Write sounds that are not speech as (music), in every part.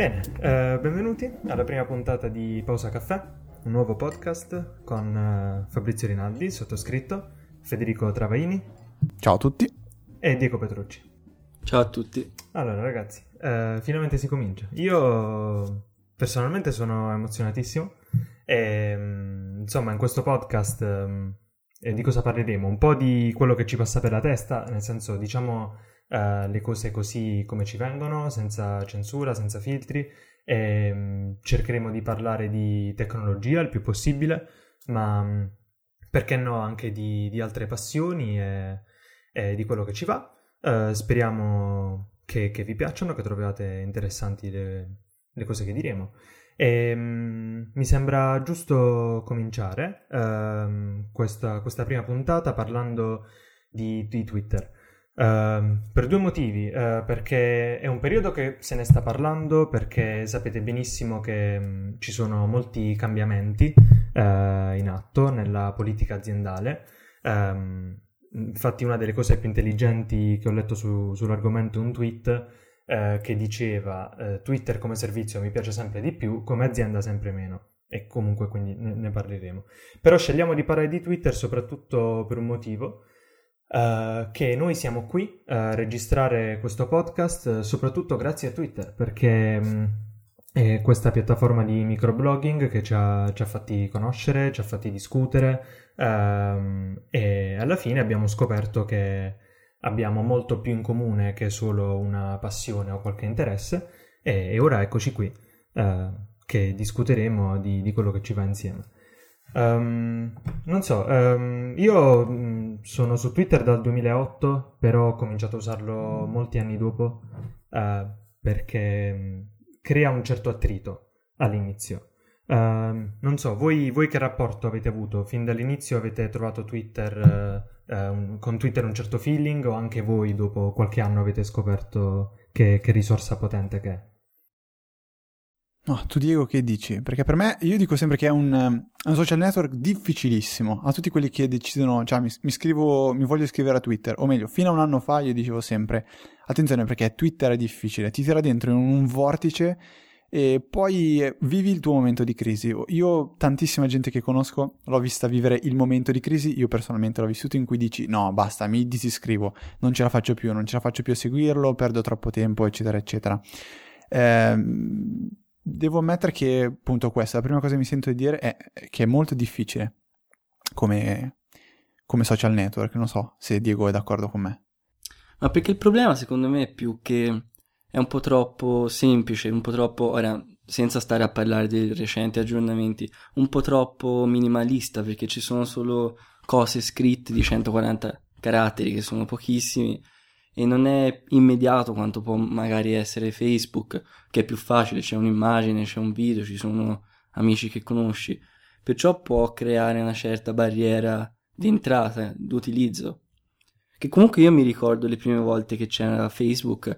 Bene, eh, benvenuti alla prima puntata di Pausa Caffè, un nuovo podcast con eh, Fabrizio Rinaldi, sottoscritto, Federico Travaini. Ciao a tutti. E Diego Petrucci. Ciao a tutti. Allora ragazzi, eh, finalmente si comincia. Io personalmente sono emozionatissimo e mm, insomma in questo podcast eh, di cosa parleremo? Un po' di quello che ci passa per la testa, nel senso diciamo uh, le cose così come ci vengono, senza censura, senza filtri. E, um, cercheremo di parlare di tecnologia il più possibile, ma um, perché no anche di, di altre passioni e, e, di quello che ci va. Uh, speriamo che, che, vi piacciono, che troviate interessanti le, le cose che diremo. E, um, mi sembra giusto cominciare uh, questa, questa, prima puntata parlando di, di Twitter. Uh, per due motivi, uh, perché è un periodo che se ne sta parlando, perché sapete benissimo che mh, ci sono molti cambiamenti uh, in atto nella politica aziendale. Um, infatti una delle cose più intelligenti che ho letto su, sull'argomento è un tweet eh, che diceva Twitter come servizio mi piace sempre di più, come azienda sempre meno. E comunque quindi ne, ne parleremo. Però scegliamo di parlare di Twitter soprattutto per un motivo Uh, che noi siamo qui a registrare questo podcast uh, soprattutto grazie a Twitter perché um, è questa piattaforma di microblogging che ci ha, ci ha fatti conoscere, ci ha fatti discutere uh, e alla fine abbiamo scoperto che abbiamo molto più in comune che solo una passione o qualche interesse e, e ora eccoci qui eh, che discuteremo di, di quello che ci va insieme. Um, non so, um, io mm, sono su Twitter dal 2008, però ho cominciato a usarlo molti anni dopo uh, perché mm, crea un certo attrito all'inizio. Uh, non so, voi, voi, che rapporto avete avuto? Fin dall'inizio avete trovato Twitter, uh, un, con Twitter un certo feeling o anche voi dopo qualche anno avete scoperto che, che risorsa potente che è? No, tu Diego che dici? Perché per me, io dico sempre che è un, un social network difficilissimo. A tutti quelli che decidono, cioè mi, mi, scrivo, mi voglio iscrivere a Twitter, o meglio, fino a un anno fa io dicevo sempre, attenzione perché Twitter è difficile, ti tira dentro in un vortice e poi vivi il tuo momento di crisi. Io, tantissima gente che conosco, l'ho vista vivere il momento di crisi, io personalmente l'ho vissuto in cui dici no, basta, mi disiscrivo, non ce la faccio più, non ce la faccio più a seguirlo, perdo troppo tempo, eccetera, eccetera. Ehm devo ammettere che appunto questa, la prima cosa che mi sento di dire è che è molto difficile come, come social network, non so se Diego è d'accordo con me. Ma perché il problema secondo me è più che è un po' troppo semplice, un po' troppo, ora senza stare a parlare dei recenti aggiornamenti, un po' troppo minimalista perché ci sono solo cose scritte di 140 caratteri che sono pochissimi e non è immediato quanto può magari essere Facebook, che è più facile, c'è un'immagine, c'è un video, ci sono amici che conosci, perciò può creare una certa barriera di entrata, d'utilizzo. Che comunque io mi ricordo le prime volte che c'era Facebook,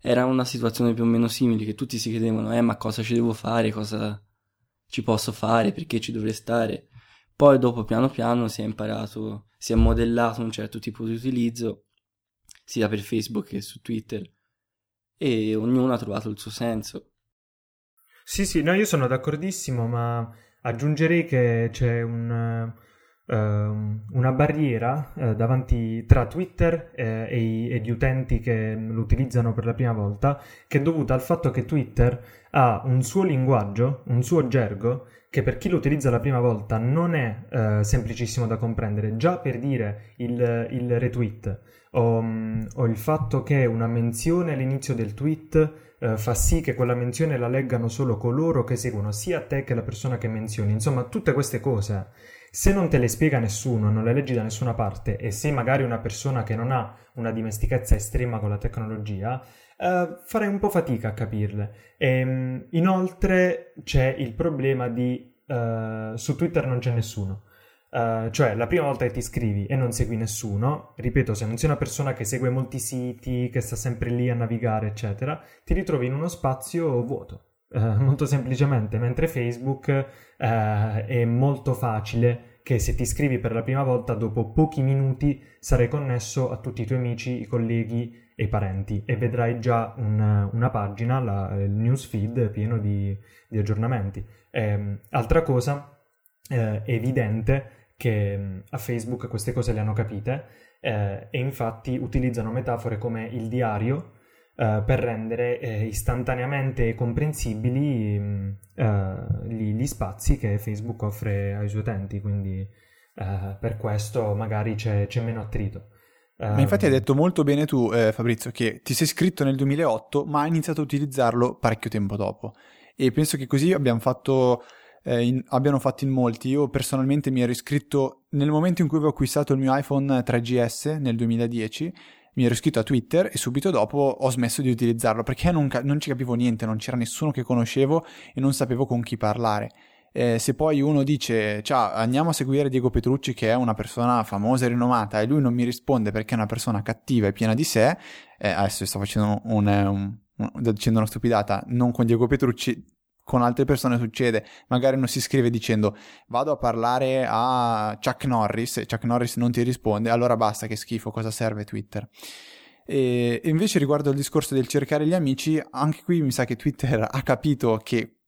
era una situazione più o meno simile, che tutti si chiedevano, eh ma cosa ci devo fare, cosa ci posso fare, perché ci dovrei stare. Poi dopo piano piano si è imparato, si è modellato un certo tipo di utilizzo sia per Facebook che su Twitter e ognuno ha trovato il suo senso. Sì, sì, no, io sono d'accordissimo, ma aggiungerei che c'è un, uh, una barriera uh, davanti tra Twitter eh, e, e, gli utenti che lo utilizzano per la prima volta, che è dovuta al fatto che Twitter ha un suo linguaggio, un suo gergo, che per chi lo utilizza la prima volta non è uh, semplicissimo da comprendere. Già per dire il, il retweet o, o, il fatto che una menzione all'inizio del tweet eh, fa sì che quella menzione la leggano solo coloro che seguono sia te che la persona che menzioni. Insomma, tutte queste cose, se non te le spiega nessuno, non le leggi da nessuna parte e sei magari una persona che non ha una dimestichezza estrema con la tecnologia, eh, farei un po' fatica a capirle. E, ehm, inoltre c'è il problema di... Uh, su Twitter non c'è nessuno. Uh, cioè, la prima volta che ti iscrivi e non segui nessuno, ripeto, se non sei una persona che segue molti siti, che sta sempre lì a navigare, eccetera, ti ritrovi in uno spazio vuoto. Uh, (laughs) molto semplicemente, mentre Facebook uh, è molto facile che se ti iscrivi per la prima volta, dopo pochi minuti sarai connesso a tutti i tuoi amici, i colleghi e i parenti e vedrai già un, una pagina, la, il newsfeed pieno di, di aggiornamenti. Eh, altra cosa, eh, evidente che a Facebook queste cose le hanno capite eh, e infatti utilizzano metafore come il diario Uh, per rendere eh, istantaneamente comprensibili uh, gli, gli, spazi che Facebook offre ai suoi utenti, quindi uh, per questo magari c'è, c'è meno attrito. Ma infatti hai detto molto bene tu, eh, Fabrizio, che ti sei iscritto nel 2008, ma hai iniziato a utilizzarlo parecchio tempo dopo. E penso che così abbiamo fatto, eh, in, abbiano fatto in molti. Io personalmente mi ero iscritto nel momento in cui avevo acquistato il mio iPhone 3GS nel 2010 mi ero iscritto a Twitter e subito dopo ho smesso di utilizzarlo perché non, non ci capivo niente, non c'era nessuno che conoscevo e non sapevo con chi parlare. Eh, se poi uno dice ciao andiamo a seguire Diego Petrucci che è una persona famosa e rinomata e lui non mi risponde perché è una persona cattiva e piena di sé, eh, adesso sto facendo un, un, un, dicendo una stupidata, non con Diego Petrucci, con altre persone succede, magari uno si scrive dicendo vado a parlare a Chuck Norris e Chuck Norris non ti risponde, allora basta che schifo, cosa serve Twitter? E invece riguardo al discorso del cercare gli amici, anche qui mi sa che Twitter (laughs) ha capito che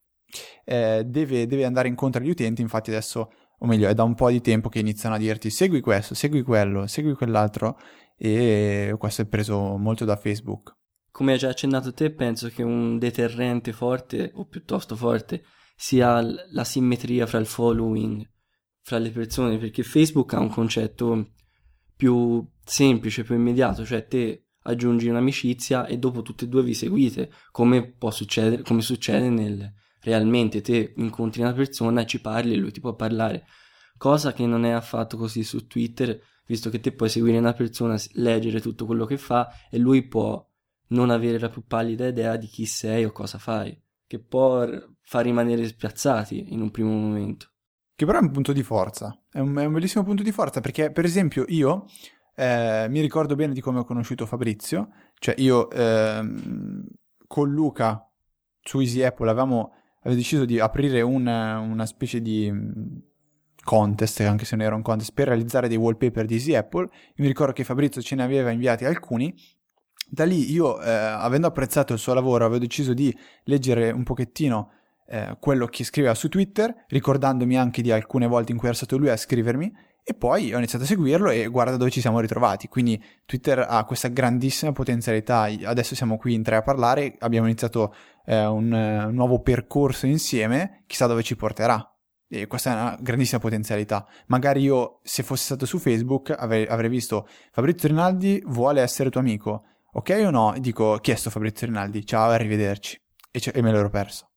eh, deve, deve andare incontro agli utenti, infatti adesso, o meglio, è da un po' di tempo che iniziano a dirti segui questo, segui quello, segui quell'altro e questo è preso molto da Facebook come hai già accennato te, penso che un deterrente forte, o piuttosto forte, sia la simmetria fra il following fra le persone, perché Facebook ha un concetto più semplice, più immediato, cioè te aggiungi un'amicizia e dopo tutte e due vi seguite, come può succedere, come succede nel realmente te incontri una persona e ci parli e lui ti può parlare, cosa che non è affatto così su Twitter, visto che te puoi seguire una persona, leggere tutto quello che fa e lui può non avere la più pallida idea di chi sei o cosa fai, che può far rimanere spiazzati in un primo momento. Che però è un punto di forza, è un, è un bellissimo punto di forza perché per esempio io eh, mi ricordo bene di come ho conosciuto Fabrizio, cioè io eh, con Luca su Easy Apple avevamo, avevamo deciso di aprire una, una specie di mm, contest, anche se non era un contest, per realizzare dei wallpaper di Easy Apple. Io mi ricordo che Fabrizio ce ne aveva inviati alcuni da lì io, eh, avendo apprezzato il suo lavoro, avevo deciso di leggere un pochettino eh, quello che scriveva su Twitter, ricordandomi anche di alcune volte in cui era stato lui a scrivermi, e poi ho iniziato a seguirlo e guarda dove ci siamo ritrovati. Quindi Twitter ha questa grandissima potenzialità. Adesso siamo qui in tre a parlare, abbiamo iniziato eh, un, un nuovo percorso insieme, chissà dove ci porterà. E questa è una grandissima potenzialità. Magari io, se fossi stato su Facebook, avrei, avrei visto Fabrizio Rinaldi vuole essere tuo amico ok o no? E dico, chiesto Fabrizio Rinaldi, ciao, arrivederci. E, e me l'ero perso.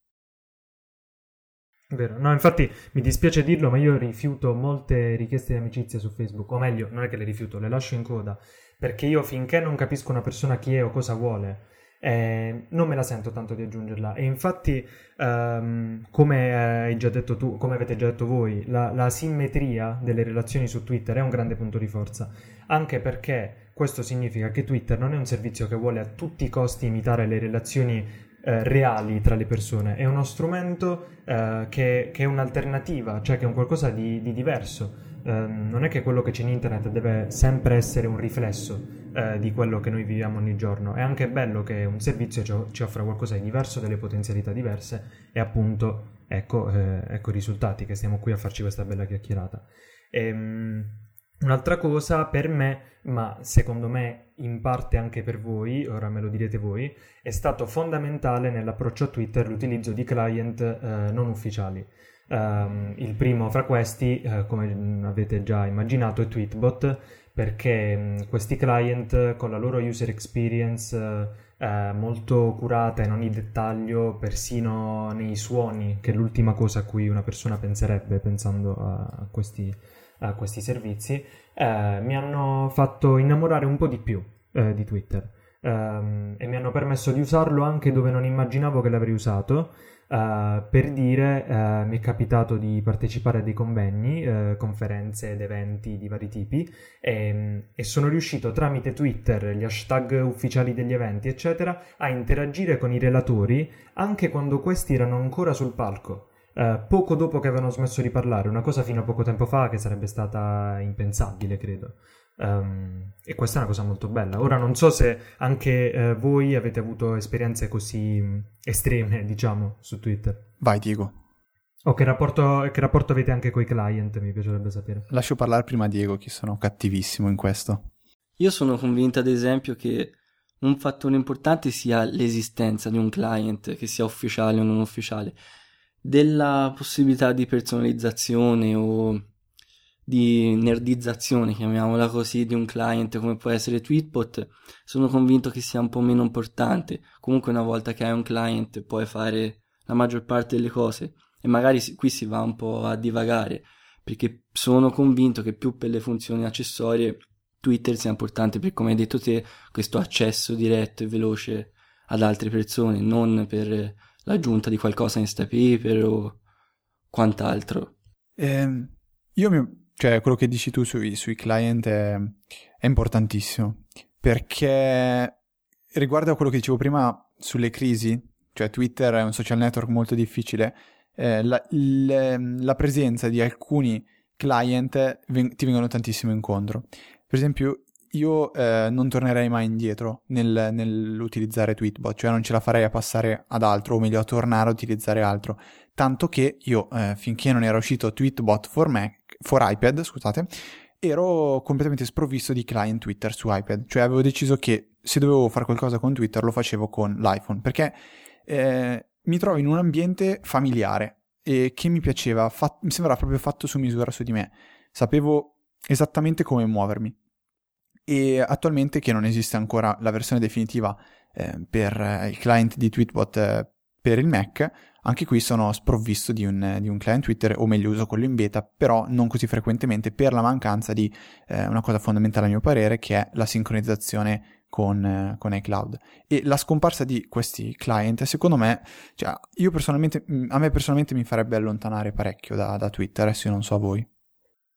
Vero, no, infatti mi dispiace dirlo, ma io rifiuto molte richieste di amicizia su Facebook, o meglio, non è che le rifiuto, le lascio in coda, perché io finché non capisco una persona chi è o cosa vuole, eh, non me la sento tanto di aggiungerla. E infatti, ehm, come hai già detto tu, come avete già detto voi, la, la simmetria delle relazioni su Twitter è un grande punto di forza, anche perché questo significa che Twitter non è un servizio che vuole a tutti i costi imitare le relazioni eh, reali tra le persone, è uno strumento eh, che, che, è un'alternativa, cioè che è un qualcosa di, di diverso. Eh, non è che quello che c'è in internet deve sempre essere un riflesso eh, di quello che noi viviamo ogni giorno, è anche bello che un servizio ci, ci offra qualcosa di diverso, delle potenzialità diverse e appunto ecco, eh, ecco i risultati che stiamo qui a farci questa bella chiacchierata. Ehm, Un'altra cosa per me, ma secondo me in parte anche per voi, ora me lo direte voi, è stato fondamentale nell'approccio a Twitter l'utilizzo di client eh, non ufficiali. Um, il primo fra questi, eh, come avete già immaginato, è Tweetbot, perché mh, mm, questi client con la loro user experience eh, molto curata in ogni dettaglio, persino nei suoni, che è l'ultima cosa a cui una persona penserebbe pensando a, a questi a questi servizi, eh, mi hanno fatto innamorare un po' di più eh, di Twitter ehm, e mi hanno permesso di usarlo anche dove non immaginavo che l'avrei usato. Uh, per dire, uh, mi è capitato di partecipare a dei convegni, uh, conferenze ed eventi di vari tipi e, e, sono riuscito tramite Twitter, gli hashtag ufficiali degli eventi, eccetera, a interagire con i relatori anche quando questi erano ancora sul palco uh, poco dopo che avevano smesso di parlare, una cosa fino a poco tempo fa che sarebbe stata impensabile, credo. Um, e questa è una cosa molto bella. Ora non so se anche uh, voi avete avuto esperienze così mm, estreme, (laughs) diciamo, su Twitter. Vai, Diego. O che rapporto, che rapporto avete anche con i client, mi piacerebbe sapere. Lascio parlare prima Diego, che sono cattivissimo in questo. Io sono convinto, ad esempio, che un fattore importante sia l'esistenza di un client, che sia ufficiale o non ufficiale, della possibilità di personalizzazione o di nerdizzazione, chiamiamola così, di un client come può essere Tweetbot, sono convinto che sia un po' meno importante. Comunque una volta che hai un client puoi fare la maggior parte delle cose e magari qui si va un po' a divagare perché sono convinto che più per le funzioni accessorie Twitter sia importante per come hai detto te questo accesso diretto e veloce ad altre persone non per l'aggiunta di qualcosa in Instapaper o quant'altro eh, io mi, cioè quello che dici tu sui, sui client è, è importantissimo perché riguardo a quello che dicevo prima sulle crisi cioè Twitter è un social network molto difficile eh, la, l, la, presenza di alcuni client ven- ti vengono tantissimo incontro. Per esempio, io eh, non tornerei mai indietro nel, nell'utilizzare Tweetbot, cioè non ce la farei a passare ad altro, o meglio a tornare a utilizzare altro. Tanto che io, eh, finché non era uscito Tweetbot for, Mac, for iPad, scusate, ero completamente sprovvisto di client Twitter su iPad, cioè avevo deciso che se dovevo fare qualcosa con Twitter lo facevo con l'iPhone, perché eh, mi trovo in un ambiente familiare e che mi piaceva, fa- mi sembrava proprio fatto su misura su di me. Sapevo esattamente come muovermi. E attualmente che non esiste ancora la versione definitiva eh, per eh, il client di Tweetbot eh, per il Mac, anche qui sono sprovvisto di un, di un, client Twitter, o meglio uso quello in beta, però non così frequentemente per la mancanza di eh, una cosa fondamentale a mio parere, che è la sincronizzazione con, eh, con iCloud. E la scomparsa di questi client, secondo me, cioè, io personalmente, mm, a me personalmente mi farebbe allontanare parecchio da, da Twitter, adesso io non so a voi.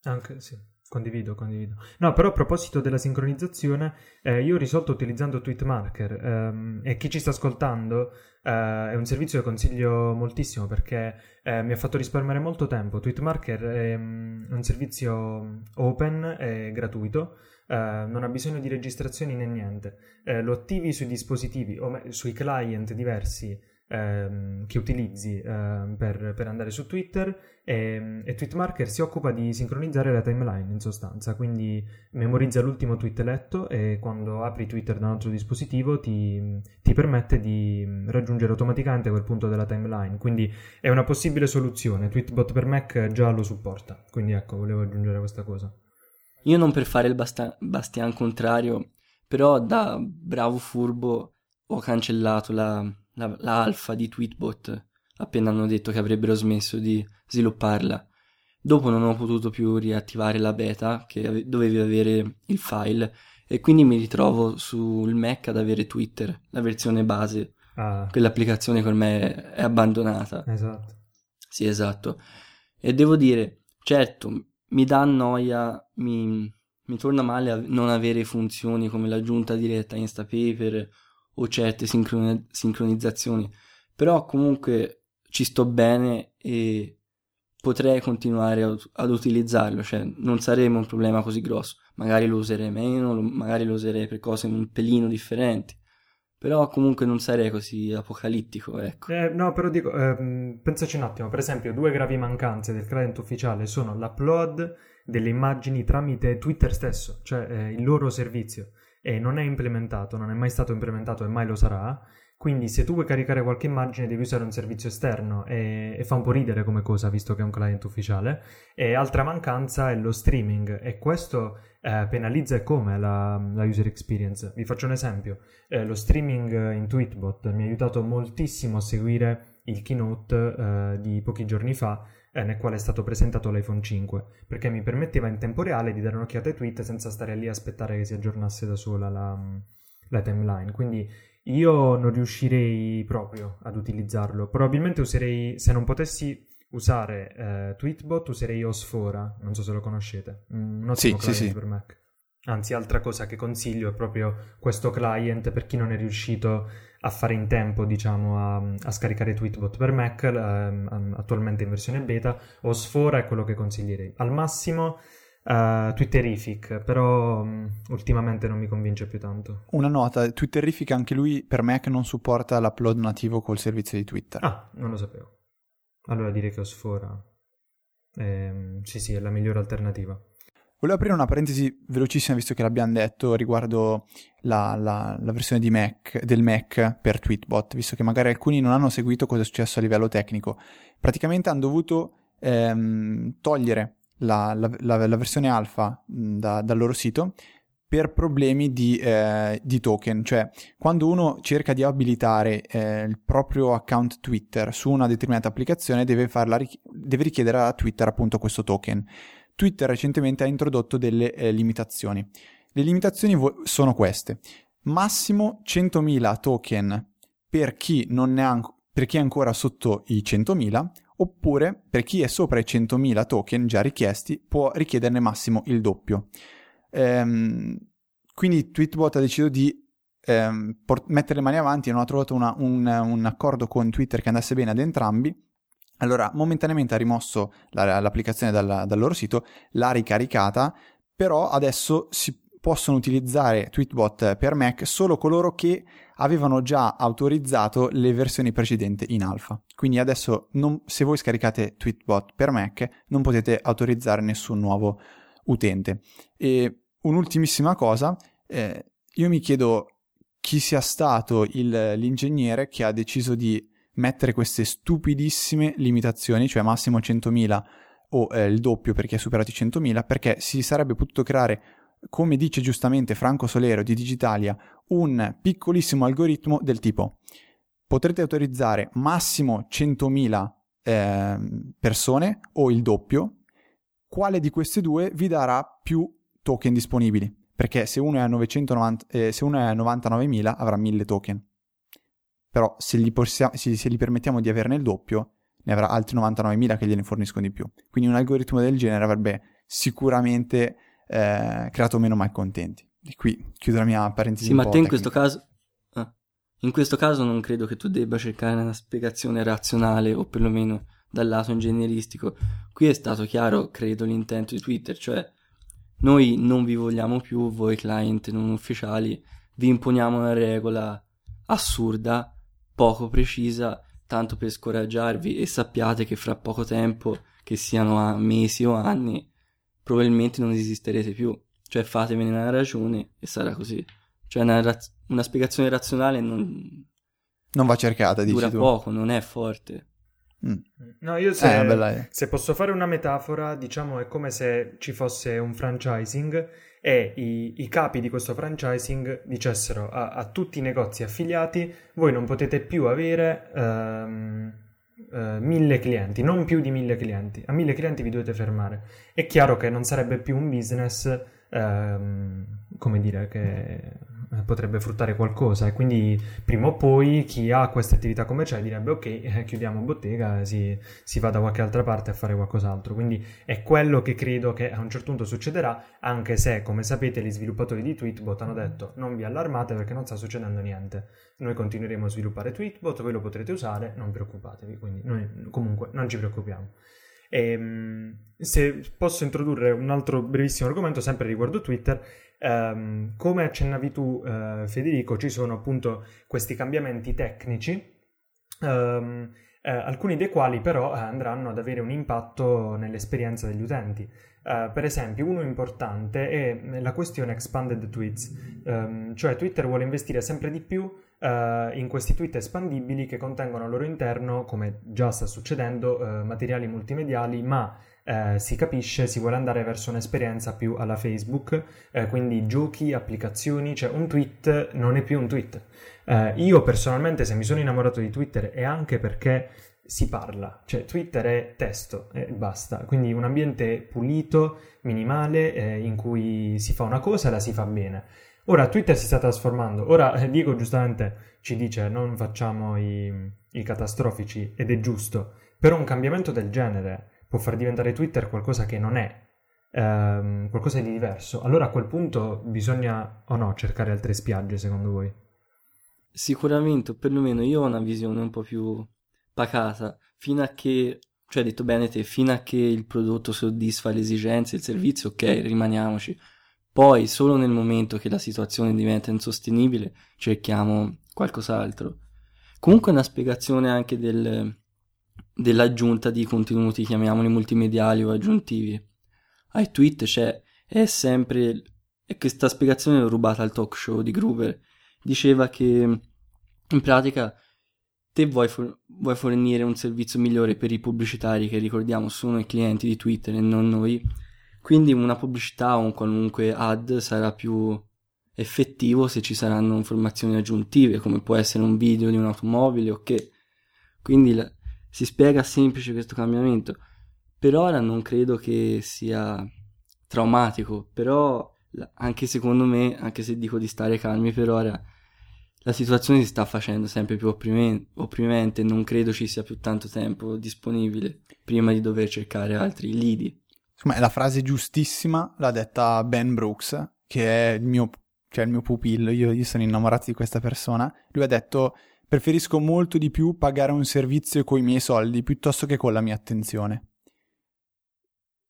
Anche sì. Condivido, condivido. No, però a proposito della sincronizzazione, eh, io ho risolto utilizzando Tweetmarker ehm, e chi ci sta ascoltando eh, è un servizio che consiglio moltissimo perché eh, mi ha fatto risparmiare molto tempo. Tweetmarker è um, un servizio open e gratuito Uh, non ha bisogno di registrazioni né niente. Uh, lo attivi sui dispositivi o sui client diversi uh, che utilizzi ehm, per, per, andare su Twitter e, e Tweetmarker si occupa di sincronizzare la timeline in sostanza, quindi memorizza l'ultimo tweet letto e quando apri Twitter da un altro dispositivo ti, ti permette di raggiungere automaticamente quel punto della timeline. Quindi è una possibile soluzione. Tweetbot per Mac già lo supporta. Quindi ecco, volevo aggiungere questa cosa. Io non per fare il basta- bastian contrario, però da bravo furbo ho cancellato la, la, la alfa di Tweetbot appena hanno detto che avrebbero smesso di svilupparla. Dopo non ho potuto più riattivare la beta, che ave- dovevi avere il file, e quindi mi ritrovo sul Mac ad avere Twitter, la versione base. Ah. Quell'applicazione per me è abbandonata. Esatto. Sì, esatto. E devo dire, certo, mi dà noia, mi, mi torna male non avere funzioni come l'aggiunta diretta Instapaper o certe sincroni- sincronizzazioni, però comunque ci sto bene e potrei continuare ad utilizzarlo, cioè non sarebbe un problema così grosso, magari lo userei meno, magari lo userei per cose un pelino differenti, però comunque non sarei così apocalittico, ecco. Eh, no, però dico, ehm, pensaci un attimo, per esempio, due gravi mancanze del client ufficiale sono l'upload delle immagini tramite Twitter stesso, cioè eh, il loro servizio, e non è implementato, non è mai stato implementato e mai lo sarà, quindi se tu vuoi caricare qualche immagine devi usare un servizio esterno e, e, fa un po' ridere come cosa visto che è un client ufficiale. E altra mancanza è lo streaming e questo eh, penalizza e come la, la, user experience. Vi faccio un esempio. Eh, lo streaming in Tweetbot mi ha aiutato moltissimo a seguire il keynote eh, di pochi giorni fa eh, nel quale è stato presentato l'iPhone 5 perché mi permetteva in tempo reale di dare un'occhiata ai tweet senza stare lì a aspettare che si aggiornasse da sola la, la timeline. Quindi io non riuscirei proprio ad utilizzarlo. Probabilmente userei, se non potessi usare eh, Tweetbot, userei Osfora. Non so se lo conoscete. Un ottimo sì, client sì, sì. per Mac. Anzi, altra cosa che consiglio è proprio questo client per chi non è riuscito a fare in tempo, diciamo, a, a scaricare Tweetbot per Mac, ehm, attualmente in versione beta, o Sfora è quello che consiglierei. Al massimo uh, Twitterific, però um, ultimamente non mi convince più tanto. Una nota, Twitterific anche lui per Mac non supporta l'upload nativo col servizio di Twitter. Ah, non lo sapevo. Allora direi che Osfora... Eh, sì, sì, è la migliore alternativa. Volevo aprire una parentesi velocissima, visto che l'abbiamo detto, riguardo la, la, la versione Mac, del Mac per Tweetbot, visto che magari alcuni non hanno seguito cosa è successo a livello tecnico. Praticamente hanno dovuto ehm, togliere la, la, versione alfa da, dal loro sito per problemi di, eh, di, token, cioè quando uno cerca di abilitare eh, il proprio account Twitter su una determinata applicazione deve, farla, deve richiedere a Twitter appunto questo token. Twitter recentemente ha introdotto delle eh, limitazioni. Le limitazioni vo- sono queste. Massimo 100.000 token per chi, ha, per chi è ancora sotto i 100.000, oppure per chi è sopra i 100.000 token già richiesti può richiederne massimo il doppio. Ehm, quindi Tweetbot ha deciso di ehm, port- mettere le mani avanti e non ha trovato una, un, un accordo con Twitter che andasse bene ad entrambi allora, momentaneamente ha rimosso la, l'applicazione dal, dal, loro sito, l'ha ricaricata, però adesso si possono utilizzare Tweetbot per Mac solo coloro che avevano già autorizzato le versioni precedenti in alfa. Quindi adesso non, se voi scaricate Tweetbot per Mac non potete autorizzare nessun nuovo utente. E un'ultimissima cosa, eh, io mi chiedo chi sia stato il, l'ingegnere che ha deciso di mettere queste stupidissime limitazioni, cioè massimo 100.000 o eh, il doppio per chi ha superato i 100.000, perché si sarebbe potuto creare, come dice giustamente Franco Solero di Digitalia, un piccolissimo algoritmo del tipo potrete autorizzare massimo 100.000 eh, persone o il doppio, quale di queste due vi darà più token disponibili? Perché se uno è a, 990, eh, se uno è a 99.000 avrà 1000 token però se gli, possiamo, se, se gli permettiamo di averne il doppio, ne avrà altri 99.000 che gliene forniscono di più. Quindi un algoritmo del genere avrebbe sicuramente eh, creato meno malcontenti. E qui chiudo la mia parentesi. Sì, ma te in questo caso... Ah, in questo caso non credo che tu debba cercare una spiegazione razionale o perlomeno dal lato ingegneristico. Qui è stato chiaro, credo, l'intento di Twitter, cioè noi non vi vogliamo più, voi client non ufficiali, vi imponiamo una regola assurda poco precisa, tanto per scoraggiarvi e sappiate che fra poco tempo, che siano a mesi o anni, probabilmente non esisterete più. Cioè fatevene una ragione e sarà così. Cioè una, raz- una spiegazione razionale non... Non va cercata, dici Dura tu. poco, non è forte. Mm. No, io se, eh, se posso fare una metafora, diciamo è come se ci fosse un franchising e i, i, capi di questo franchising dicessero a, a, tutti i negozi affiliati voi non potete più avere um, uh, mille clienti, non più di mille clienti, a mille clienti vi dovete fermare. È chiaro che non sarebbe più un business, um, come dire, che eh, potrebbe fruttare qualcosa. E quindi prima o poi chi ha questa attività commerciale direbbe ok eh, chiudiamo bottega si, si, va da qualche altra parte a fare qualcos'altro. Quindi è quello che credo che a un certo punto succederà anche se come sapete gli sviluppatori di Tweetbot hanno detto non vi allarmate perché non sta succedendo niente. Noi continueremo a sviluppare Tweetbot voi lo potrete usare non preoccupatevi. Quindi noi comunque non ci preoccupiamo. E, ehm, se posso introdurre un altro brevissimo argomento sempre riguardo Twitter Um, come accennavi tu, uh, Federico, ci sono appunto questi cambiamenti tecnici, um, uh, alcuni dei quali però uh, andranno ad avere un impatto nell'esperienza degli utenti. per esempio, uno importante è la questione expanded tweets, um, cioè Twitter vuole investire sempre di più in questi tweet espandibili che contengono al loro interno, come già sta succedendo, materiali multimediali, ma eh, si capisce, si vuole andare verso un'esperienza più alla Facebook, eh, quindi giochi, applicazioni, cioè un tweet non è più un tweet. Eh, io personalmente se mi sono innamorato di Twitter è anche perché si parla, cioè Twitter è testo e basta, quindi un ambiente pulito, minimale, eh, in cui si fa una cosa e la si fa bene. Ora Twitter si sta trasformando, ora eh, Diego giustamente ci dice non facciamo i, i catastrofici ed è giusto, però un cambiamento del genere può far diventare Twitter qualcosa che non è, ehm, qualcosa di diverso, allora a quel punto bisogna o no cercare altre spiagge secondo voi? sicuramente, o perlomeno io ho una visione un po' più pacata, fino a che, cioè detto bene te, fino a che il prodotto soddisfa le esigenze, il servizio, ok, rimaniamoci. Poi, solo nel momento che la situazione diventa insostenibile, cerchiamo qualcos'altro. Comunque una spiegazione anche del, dell'aggiunta di contenuti, chiamiamoli multimediali o aggiuntivi. Ai tweet c'è, è sempre, e questa spiegazione l'ho rubata al talk show di Gruber, diceva che in pratica te vuoi, for- vuoi fornire un servizio migliore per i pubblicitari che ricordiamo sono i clienti di Twitter e non noi, quindi una pubblicità o un qualunque ad sarà più effettivo se ci saranno informazioni aggiuntive, come può essere un video di un'automobile o che. Quindi la, si spiega semplice questo cambiamento. Per ora non credo che sia traumatico, però anche secondo me, anche se dico di stare calmi per ora, la situazione si sta facendo sempre più opprimente, non credo ci sia più tanto tempo disponibile prima di dover cercare altri lidi. Insomma, la frase giustissima l'ha detta Ben Brooks, che è il mio cioè il mio pupillo, io, io sono innamorato di questa persona, lui ha detto preferisco molto di più pagare un servizio con i miei soldi piuttosto che con la mia attenzione.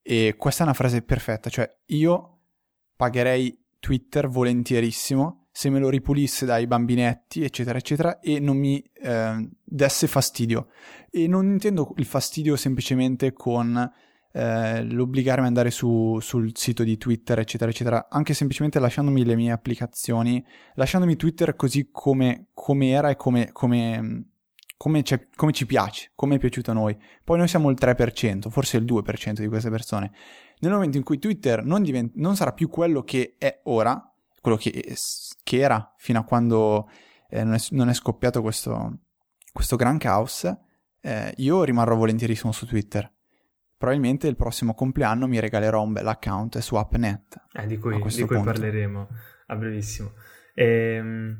E questa è una frase perfetta, cioè io pagherei Twitter volentierissimo se me lo ripulisse dai bambinetti, eccetera, eccetera, e non mi eh, desse fastidio. E non intendo il fastidio semplicemente con eh, l'obbligarmi ad andare su, sul sito di Twitter, eccetera, eccetera, anche semplicemente lasciandomi le mie applicazioni, lasciandomi Twitter così come, come era e come, come, come, come, ci piace, come è piaciuto a noi. Poi noi siamo il 3%, forse il 2% di queste persone. Nel momento in cui Twitter non, divent- non sarà più quello che è ora, quello che, che era fino a quando eh, non, è, non, è, scoppiato questo, questo gran caos, eh, io rimarrò volentierissimo su Twitter probabilmente il prossimo compleanno mi regalerò un bel account su AppNet. Eh, di cui, di cui parleremo a brevissimo. Ehm,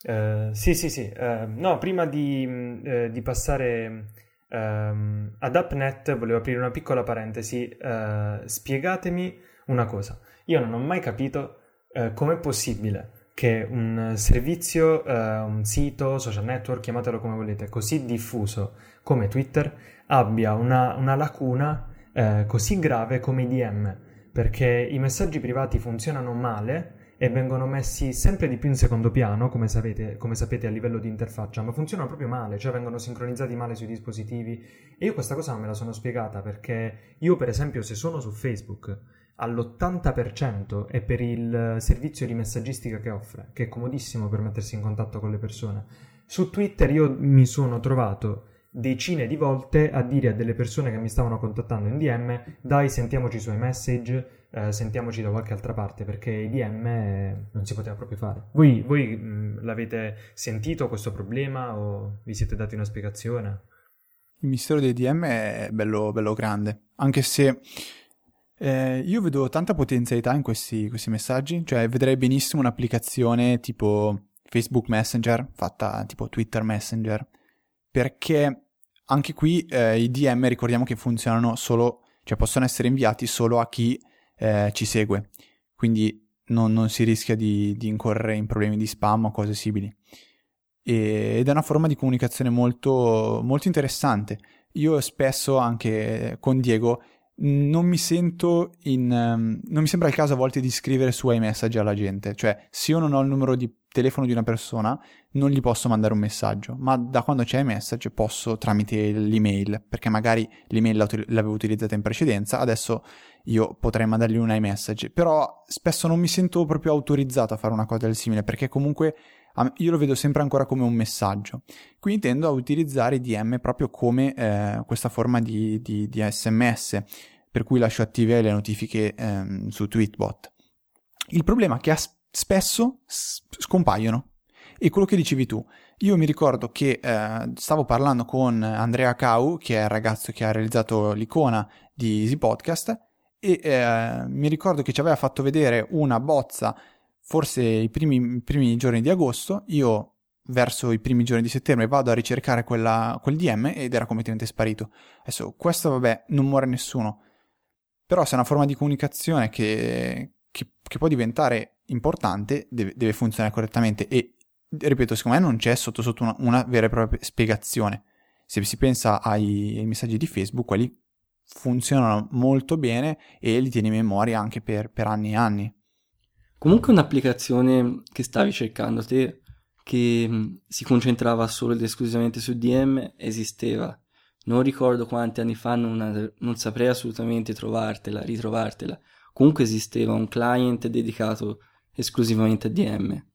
eh, sì, sì, sì. Eh, no, prima di, eh, di passare ehm, ad AppNet volevo aprire una piccola parentesi. Eh, spiegatemi una cosa. Io non ho mai capito eh, com'è possibile che un servizio, un sito, social network, chiamatelo come volete, così diffuso come Twitter abbia una, una lacuna eh, così grave come i DM, perché i messaggi privati funzionano male e vengono messi sempre di più in secondo piano, come sapete, come sapete, a livello di interfaccia, ma funzionano proprio male, cioè vengono sincronizzati male sui dispositivi. E io questa cosa me la sono spiegata perché io, per esempio, se sono su Facebook, all'80% è per il servizio di messaggistica che offre, che è comodissimo per mettersi in contatto con le persone. Su Twitter io mi sono trovato decine di volte a dire a delle persone che mi stavano contattando in DM dai sentiamoci sui message eh, sentiamoci da qualche altra parte perché i DM eh, non si poteva proprio fare voi, voi mh, mm, l'avete sentito questo problema o vi siete dati una spiegazione? Il mistero dei DM è bello, bello grande anche se eh, io vedo tanta potenzialità in questi, questi messaggi cioè vedrei benissimo un'applicazione tipo Facebook Messenger fatta tipo Twitter Messenger perché anche qui eh, i DM ricordiamo che funzionano solo, cioè possono essere inviati solo a chi eh, ci segue, quindi non, non si rischia di, di, incorrere in problemi di spam o cose simili. E, ed è una forma di comunicazione molto, molto interessante. Io spesso anche con Diego non mi sento in... Um, non mi sembra il caso a volte di scrivere su iMessage alla gente, cioè se io non ho il numero di telefono di una persona non gli posso mandare un messaggio, ma da quando c'è iMessage posso tramite l'email, perché magari l'email l'avevo utilizzata in precedenza, adesso io potrei mandargli un iMessage, però spesso non mi sento proprio autorizzato a fare una cosa del simile, perché comunque io lo vedo sempre ancora come un messaggio. Quindi tendo a utilizzare i DM proprio come eh, questa forma di, di, di, SMS, per cui lascio attive le notifiche ehm, su Tweetbot. Il problema è che spesso scompaiono. E quello che dicevi tu, io mi ricordo che eh, stavo parlando con Andrea Cau, che è il ragazzo che ha realizzato l'icona di Easy Podcast, e eh, mi ricordo che ci aveva fatto vedere una bozza forse i primi, primi, giorni di agosto, io verso i primi giorni di settembre vado a ricercare quella, quel DM ed era completamente sparito. Adesso questo vabbè non muore nessuno, però se è una forma di comunicazione che, che, che può diventare importante deve, deve, funzionare correttamente e ripeto, secondo me non c'è sotto sotto una, una vera e propria spiegazione. Se si pensa ai, ai messaggi di Facebook, quelli funzionano molto bene e li tieni in memoria anche per, per anni e anni. Comunque un'applicazione che stavi cercando te, che mm, si concentrava solo ed esclusivamente su DM, esisteva. Non ricordo quanti anni fa, non, non saprei assolutamente trovartela, ritrovartela. Comunque esisteva un client dedicato esclusivamente DM.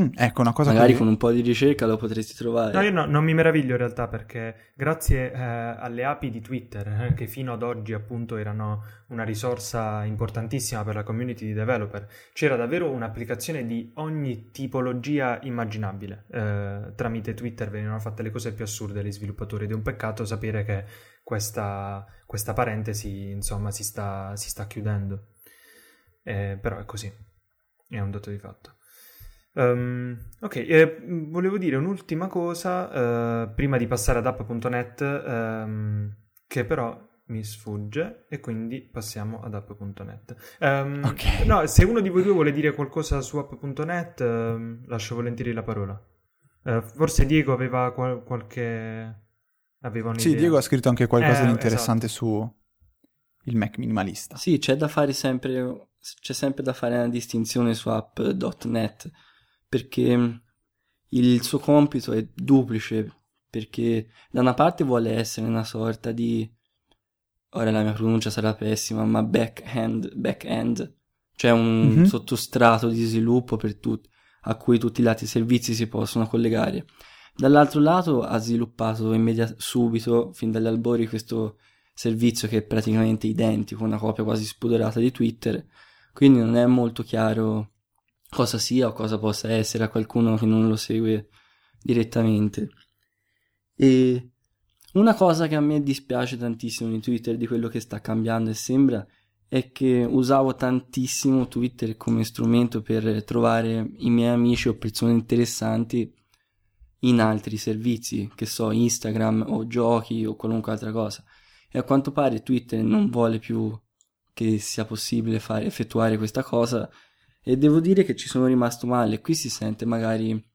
Mm, ecco, una cosa Magari che... con un po' di ricerca lo potresti trovare. No, io no, non mi meraviglio in realtà perché grazie eh, alle api di Twitter, eh, che fino ad oggi appunto erano una risorsa importantissima per la community di developer, c'era davvero un'applicazione di ogni tipologia immaginabile. Eh, tramite Twitter venivano fatte le cose più assurde agli sviluppatori ed è un peccato sapere che questa, questa parentesi insomma si sta, si sta chiudendo. Eh, però è così, è un dato di fatto. Um, ok, eh, volevo dire un'ultima cosa uh, prima di passare ad app.net um, che però mi sfugge e quindi passiamo ad app.net. Um, ok. No, se uno di voi due vuole dire qualcosa su app.net lascio volentieri la parola. Uh, forse Diego aveva qual- qualche... Aveva un'idea. Sì, Diego ha scritto anche qualcosa Eh, di interessante esatto. su il Mac minimalista. Sì, c'è da fare sempre, c'è sempre da fare una distinzione su app.net perché il suo compito è duplice perché da una parte vuole essere una sorta di ora la mia pronuncia sarà pessima ma back-end, back-end cioè un Mhm. sottostrato di sviluppo per tutti a cui tutti i lati servizi si possono collegare dall'altro lato ha sviluppato immediat- subito fin dagli albori questo servizio che è praticamente identico una copia quasi spudorata di Twitter quindi non è molto chiaro cosa sia o cosa possa essere a qualcuno che non lo segue direttamente. E una cosa che a me dispiace tantissimo di Twitter, di quello che sta cambiando e sembra, è che usavo tantissimo Twitter come strumento per trovare i miei amici o persone interessanti in altri servizi, che so Instagram o giochi o qualunque altra cosa. E a quanto pare Twitter non vuole più che sia possibile fare, effettuare questa cosa e devo dire che ci sono rimasto male. Qui si sente magari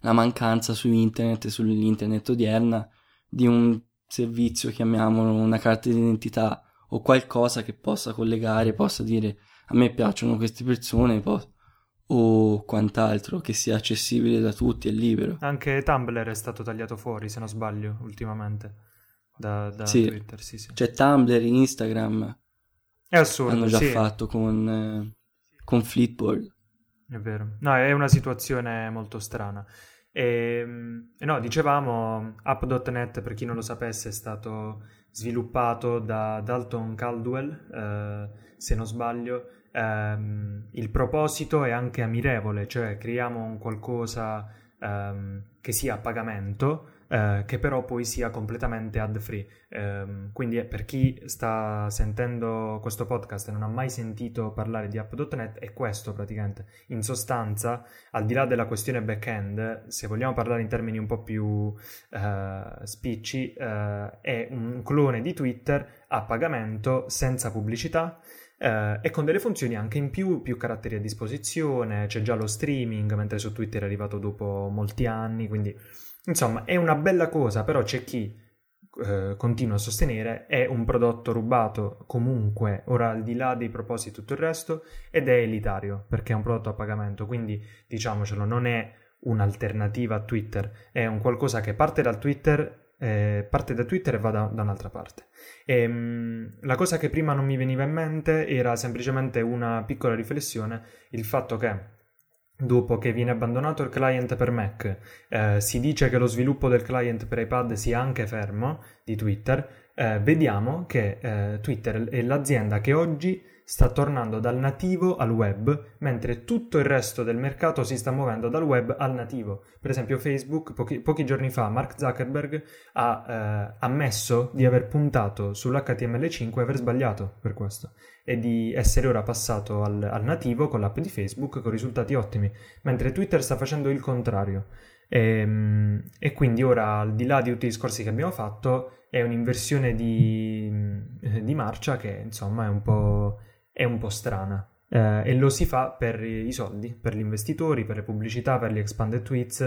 la mancanza su internet e sull'internet odierna di un servizio, chiamiamolo una carta d'identità o qualcosa che possa collegare, possa dire a me piacciono queste persone o quant'altro, che sia accessibile da tutti e libero. Anche Tumblr è stato tagliato fuori, se non sbaglio, ultimamente, da, da Sì. Twitter. Sì, sì. C'è Tumblr, Instagram, È assurdo, hanno già sì, fatto con, eh, con Flipboard. è vero. No, è una situazione molto strana. E, e no, dicevamo, app.net, per chi non lo sapesse, è stato sviluppato da Dalton Caldwell, eh, se non sbaglio. Ehm, il proposito è anche ammirevole, cioè creiamo un qualcosa ehm, che sia a pagamento, eh, che però poi sia completamente ad free. Ehm, quindi eh, per chi sta sentendo questo podcast e non ha mai sentito parlare di app.net, è questo praticamente. In sostanza, al di là della questione back-end, se vogliamo parlare in termini un po' più eh, spicci, eh, è un clone di Twitter a pagamento senza pubblicità. eh, e con delle funzioni anche in più, più caratteri a disposizione, c'è già lo streaming, mentre su Twitter è arrivato dopo molti anni, quindi insomma è una bella cosa, però c'è chi eh, continua a sostenere è un prodotto rubato comunque, ora al di là dei propositi e tutto il resto, ed è elitario perché è un prodotto a pagamento, quindi diciamocelo, non è un'alternativa a Twitter, è un qualcosa che parte dal Twitter, eh, parte da Twitter e va da, da un'altra parte. E, mh, la cosa che prima non mi veniva in mente era semplicemente una piccola riflessione, il fatto che dopo che viene abbandonato il client per Mac, eh, si dice che lo sviluppo del client per iPad sia anche fermo di Twitter, eh, vediamo che eh, Twitter è l'azienda che oggi sta tornando dal nativo al web, mentre tutto il resto del mercato si sta muovendo dal web al nativo. Per esempio Facebook, pochi, pochi giorni fa, Mark Zuckerberg ha eh, ammesso di aver puntato sull'HTML5 e aver sbagliato per questo, e di essere ora passato al, al nativo con l'app di Facebook con risultati ottimi, mentre Twitter sta facendo il contrario. E, e quindi ora, al di là di tutti i discorsi che abbiamo fatto, è un'inversione di, di marcia che insomma è un po', è un po strana. eh, e lo si fa per i soldi, per gli investitori, per le pubblicità, per gli expanded tweets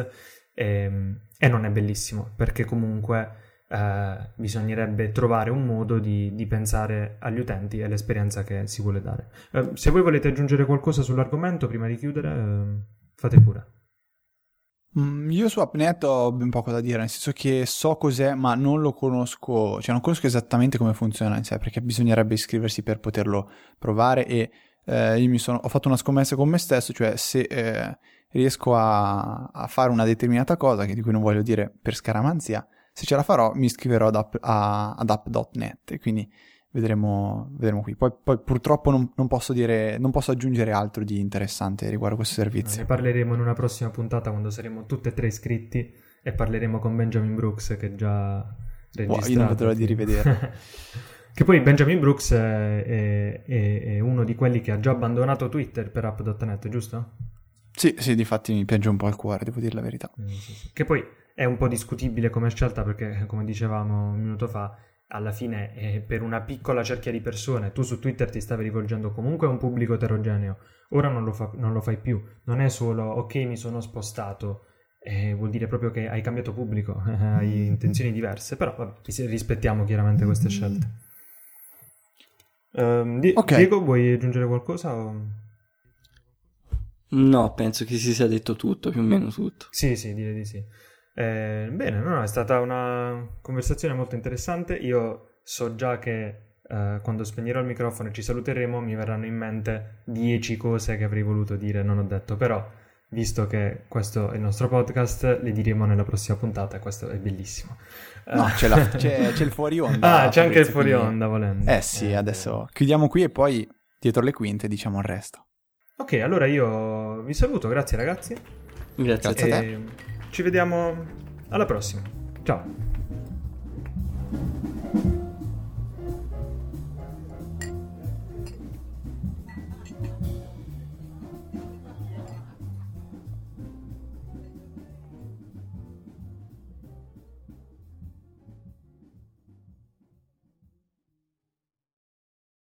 e, ehm, e non è bellissimo perché comunque eh, bisognerebbe trovare un modo di, di, pensare agli utenti e all'esperienza che si vuole dare. Eh, se voi volete aggiungere qualcosa sull'argomento prima di chiudere, eh, fate pure. Mm, io su AppNet ho ben poco da dire, nel senso che so cos'è, ma non lo conosco, cioè non conosco esattamente come funziona in sé, perché bisognerebbe iscriversi per poterlo provare e eh, io sono, ho fatto una scommessa con me stesso, cioè se eh, riesco a, a, fare una determinata cosa, che di cui non voglio dire per scaramanzia, se ce la farò mi iscriverò ad, app, a, ad app.net quindi vedremo, vedremo qui. Poi, poi purtroppo non, non, posso dire, non posso aggiungere altro di interessante riguardo questo servizio. Ne parleremo in una prossima puntata quando saremo tutti e tre iscritti e parleremo con Benjamin Brooks che già registrato. Wow, io non vedo di rivedere. (laughs) che poi Benjamin Brooks è, è, è, uno di quelli che ha già abbandonato Twitter per app.net, giusto? Sì, sì, difatti mi piange un po' il cuore, devo dire la verità. Eh. Che poi è un po' discutibile come scelta perché, come dicevamo un minuto fa, alla fine è per una piccola cerchia di persone. Tu su Twitter ti stavi rivolgendo comunque a un pubblico eterogeneo, ora non lo, fa, non lo fai più. Non è solo ok, mi sono spostato. Eh, vuol dire proprio che hai cambiato pubblico, (laughs) hai intenzioni diverse, però vabbè, rispettiamo chiaramente queste scelte. Um, di- okay. Diego, vuoi aggiungere qualcosa? O... No, penso che si sia detto tutto, più o meno tutto. Sì, sì, direi di sì. Eh, bene, no, è stata una conversazione molto interessante. Io so già che eh, quando spegnerò il microfono e ci saluteremo mi verranno in mente dieci cose che avrei voluto dire e non ho detto, però visto che questo è il nostro podcast, le diremo nella prossima puntata e questo è bellissimo. No, c'è, la, (laughs) c'è, c'è il fuori onda. Ah, c'è anche il fuori quindi... onda, volendo. Eh sì, eh, adesso chiudiamo qui e poi dietro le quinte diciamo il resto. Ok, allora io vi saluto, grazie ragazzi. Grazie, grazie a te. Ci vediamo alla prossima. Ciao.